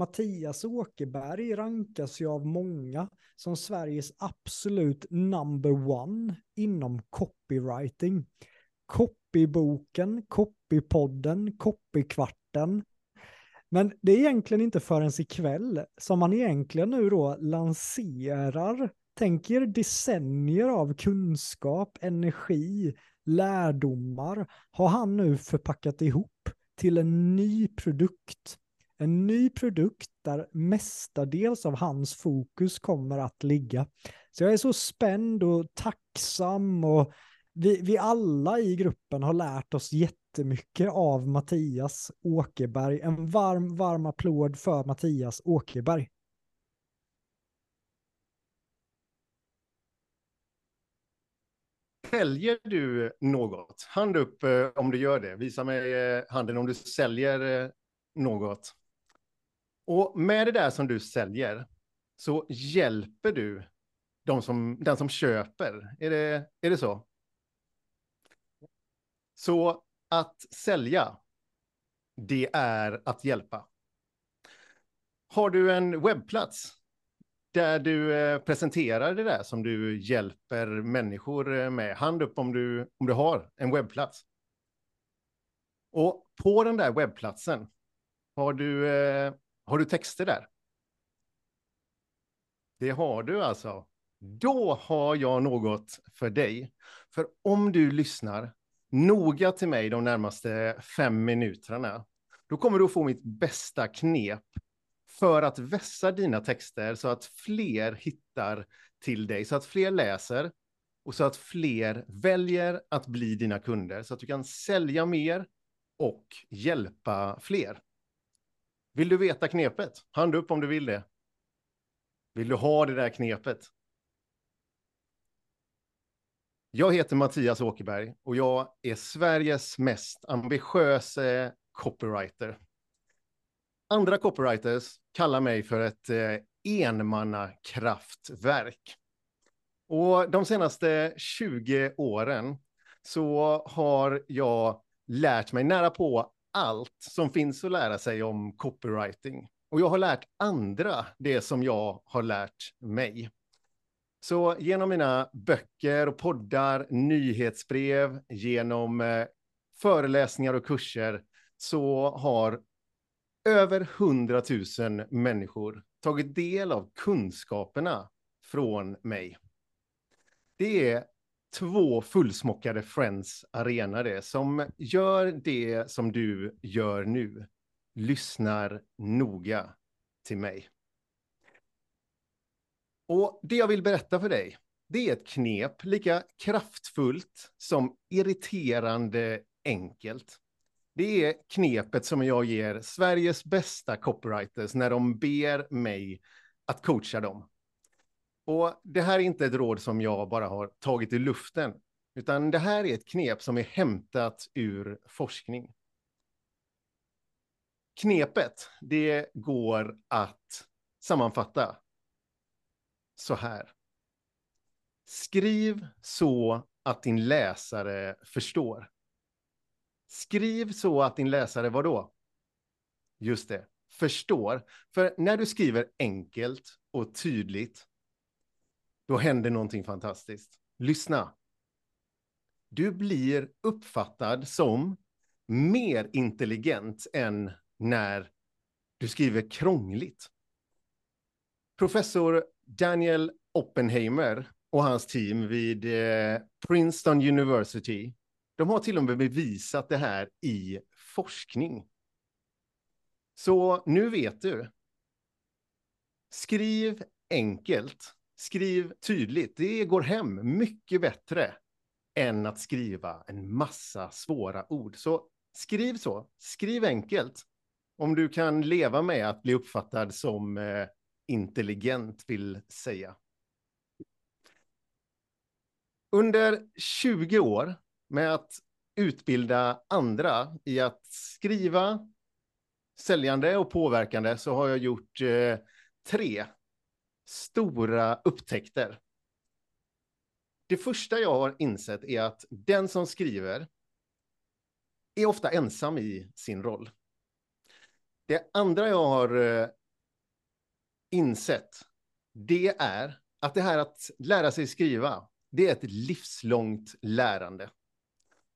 Mattias Åkerberg rankas ju av många som Sveriges absolut number one inom copywriting. Copyboken, copypodden, copykvarten. Men det är egentligen inte förrän ikväll som man egentligen nu då lanserar, tänker decennier av kunskap, energi, lärdomar har han nu förpackat ihop till en ny produkt. En ny produkt där mestadels av hans fokus kommer att ligga. Så jag är så spänd och tacksam och vi, vi alla i gruppen har lärt oss jättemycket av Mattias Åkerberg. En varm, varm applåd för Mattias Åkerberg. Säljer du något? Hand upp eh, om du gör det. Visa mig eh, handen om du säljer eh, något. Och med det där som du säljer så hjälper du de som, den som köper. Är det, är det så? Så att sälja, det är att hjälpa. Har du en webbplats där du eh, presenterar det där som du hjälper människor eh, med. Hand upp om du, om du har en webbplats. Och på den där webbplatsen, har du, eh, har du texter där? Det har du alltså. Då har jag något för dig. För om du lyssnar noga till mig de närmaste fem minuterna, då kommer du att få mitt bästa knep för att vässa dina texter så att fler hittar till dig, så att fler läser och så att fler väljer att bli dina kunder, så att du kan sälja mer och hjälpa fler. Vill du veta knepet? Hand upp om du vill det. Vill du ha det där knepet? Jag heter Mattias Åkerberg och jag är Sveriges mest ambitiösa copywriter. Andra copywriters kallar mig för ett eh, enmannakraftverk. Och de senaste 20 åren så har jag lärt mig nära på allt som finns att lära sig om copywriting. Och jag har lärt andra det som jag har lärt mig. Så genom mina böcker och poddar, nyhetsbrev, genom eh, föreläsningar och kurser så har över 100 000 människor tagit del av kunskaperna från mig. Det är två fullsmockade Friends Arena det, som gör det som du gör nu. Lyssnar noga till mig. Och det jag vill berätta för dig, det är ett knep lika kraftfullt som irriterande enkelt. Det är knepet som jag ger Sveriges bästa copywriters när de ber mig att coacha dem. Och det här är inte ett råd som jag bara har tagit i luften, utan det här är ett knep som är hämtat ur forskning. Knepet, det går att sammanfatta så här. Skriv så att din läsare förstår. Skriv så att din läsare, vad då? Just det, förstår. För när du skriver enkelt och tydligt, då händer någonting fantastiskt. Lyssna. Du blir uppfattad som mer intelligent än när du skriver krångligt. Professor Daniel Oppenheimer och hans team vid eh, Princeton University de har till och med bevisat det här i forskning. Så nu vet du. Skriv enkelt, skriv tydligt. Det går hem mycket bättre än att skriva en massa svåra ord. Så skriv så, skriv enkelt. Om du kan leva med att bli uppfattad som eh, intelligent vill säga. Under 20 år med att utbilda andra i att skriva, säljande och påverkande så har jag gjort eh, tre stora upptäckter. Det första jag har insett är att den som skriver är ofta ensam i sin roll. Det andra jag har eh, insett, det är att det här att lära sig skriva, det är ett livslångt lärande.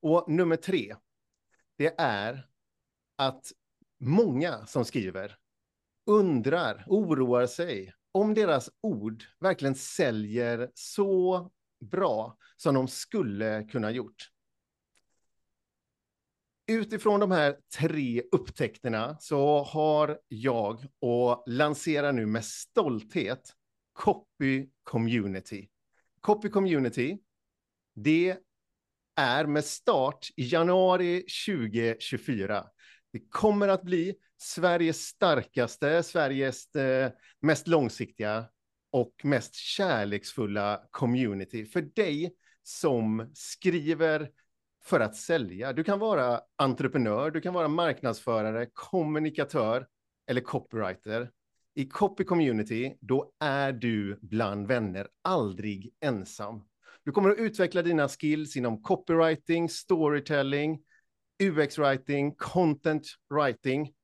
Och nummer tre, det är att många som skriver undrar, oroar sig om deras ord verkligen säljer så bra som de skulle kunna gjort. Utifrån de här tre upptäckterna så har jag och lanserar nu med stolthet Copy Community. Copy Community, det är med start i januari 2024. Det kommer att bli Sveriges starkaste, Sveriges eh, mest långsiktiga och mest kärleksfulla community för dig som skriver för att sälja. Du kan vara entreprenör, du kan vara marknadsförare, kommunikatör eller copywriter. I Copy Community, då är du bland vänner, aldrig ensam. Du kommer att utveckla dina skills inom copywriting, storytelling, UX-writing, content writing.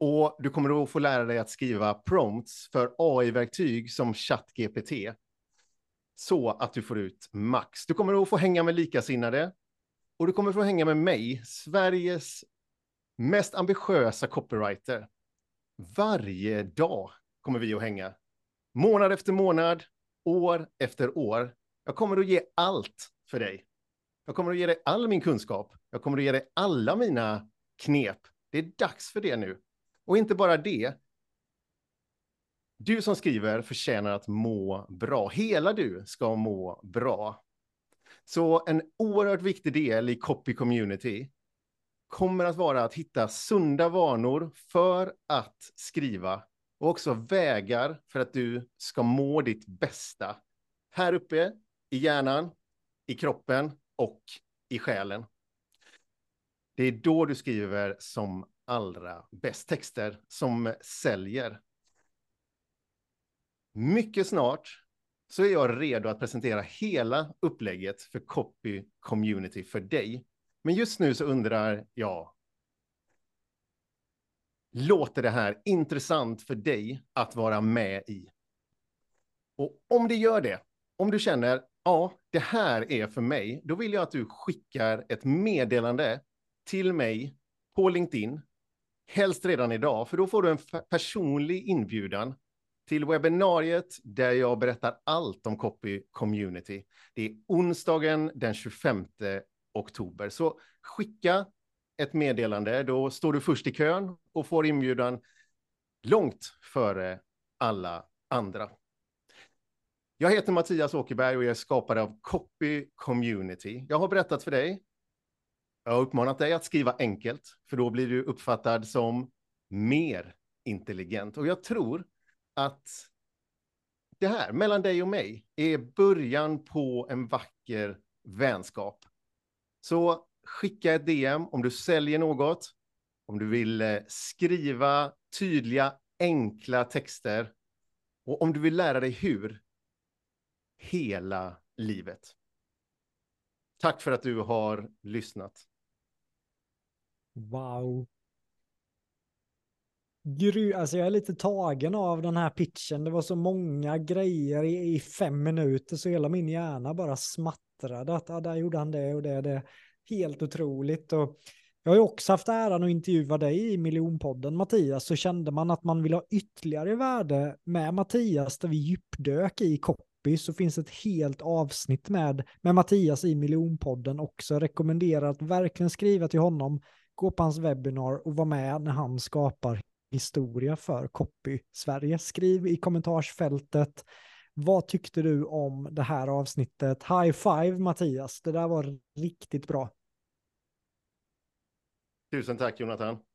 Och du kommer att få lära dig att skriva prompts för AI-verktyg som ChatGPT. Så att du får ut max. Du kommer att få hänga med likasinnade. Och du kommer att få hänga med mig, Sveriges mest ambitiösa copywriter. Varje dag kommer vi att hänga. Månad efter månad, år efter år. Jag kommer att ge allt för dig. Jag kommer att ge dig all min kunskap. Jag kommer att ge dig alla mina knep. Det är dags för det nu. Och inte bara det. Du som skriver förtjänar att må bra. Hela du ska må bra. Så en oerhört viktig del i Copy Community kommer att vara att hitta sunda vanor för att skriva och också vägar för att du ska må ditt bästa. Här uppe i hjärnan, i kroppen och i själen. Det är då du skriver som allra bäst texter som säljer. Mycket snart så är jag redo att presentera hela upplägget för Copy Community för dig. Men just nu så undrar jag, låter det här intressant för dig att vara med i? Och om det gör det, om du känner, ja, det här är för mig, då vill jag att du skickar ett meddelande till mig på LinkedIn, helst redan idag, för då får du en personlig inbjudan till webbinariet där jag berättar allt om Copy Community. Det är onsdagen den 25 oktober. Så skicka ett meddelande, då står du först i kön och får inbjudan långt före alla andra. Jag heter Mattias Åkerberg och jag är skapare av Copy Community. Jag har berättat för dig, jag har uppmanat dig att skriva enkelt, för då blir du uppfattad som mer intelligent. Och jag tror att det här mellan dig och mig är början på en vacker vänskap. Så skicka ett DM om du säljer något, om du vill eh, skriva tydliga, enkla texter och om du vill lära dig hur hela livet. Tack för att du har lyssnat. Wow. Gry, alltså jag är lite tagen av den här pitchen. Det var så många grejer i, i fem minuter så hela min hjärna bara smattrade. Att ah, där gjorde han det och det. det. Helt otroligt. Och jag har ju också haft äran att intervjua dig i miljonpodden Mattias. Så kände man att man vill ha ytterligare värde med Mattias där vi djupdök i copy så finns ett helt avsnitt med, med Mattias i miljonpodden också. Rekommenderar att verkligen skriva till honom gå på hans webbinar och vara med när han skapar historia för Copy Sverige. Skriv i kommentarsfältet. Vad tyckte du om det här avsnittet? High five Mattias, det där var riktigt bra. Tusen tack Jonathan.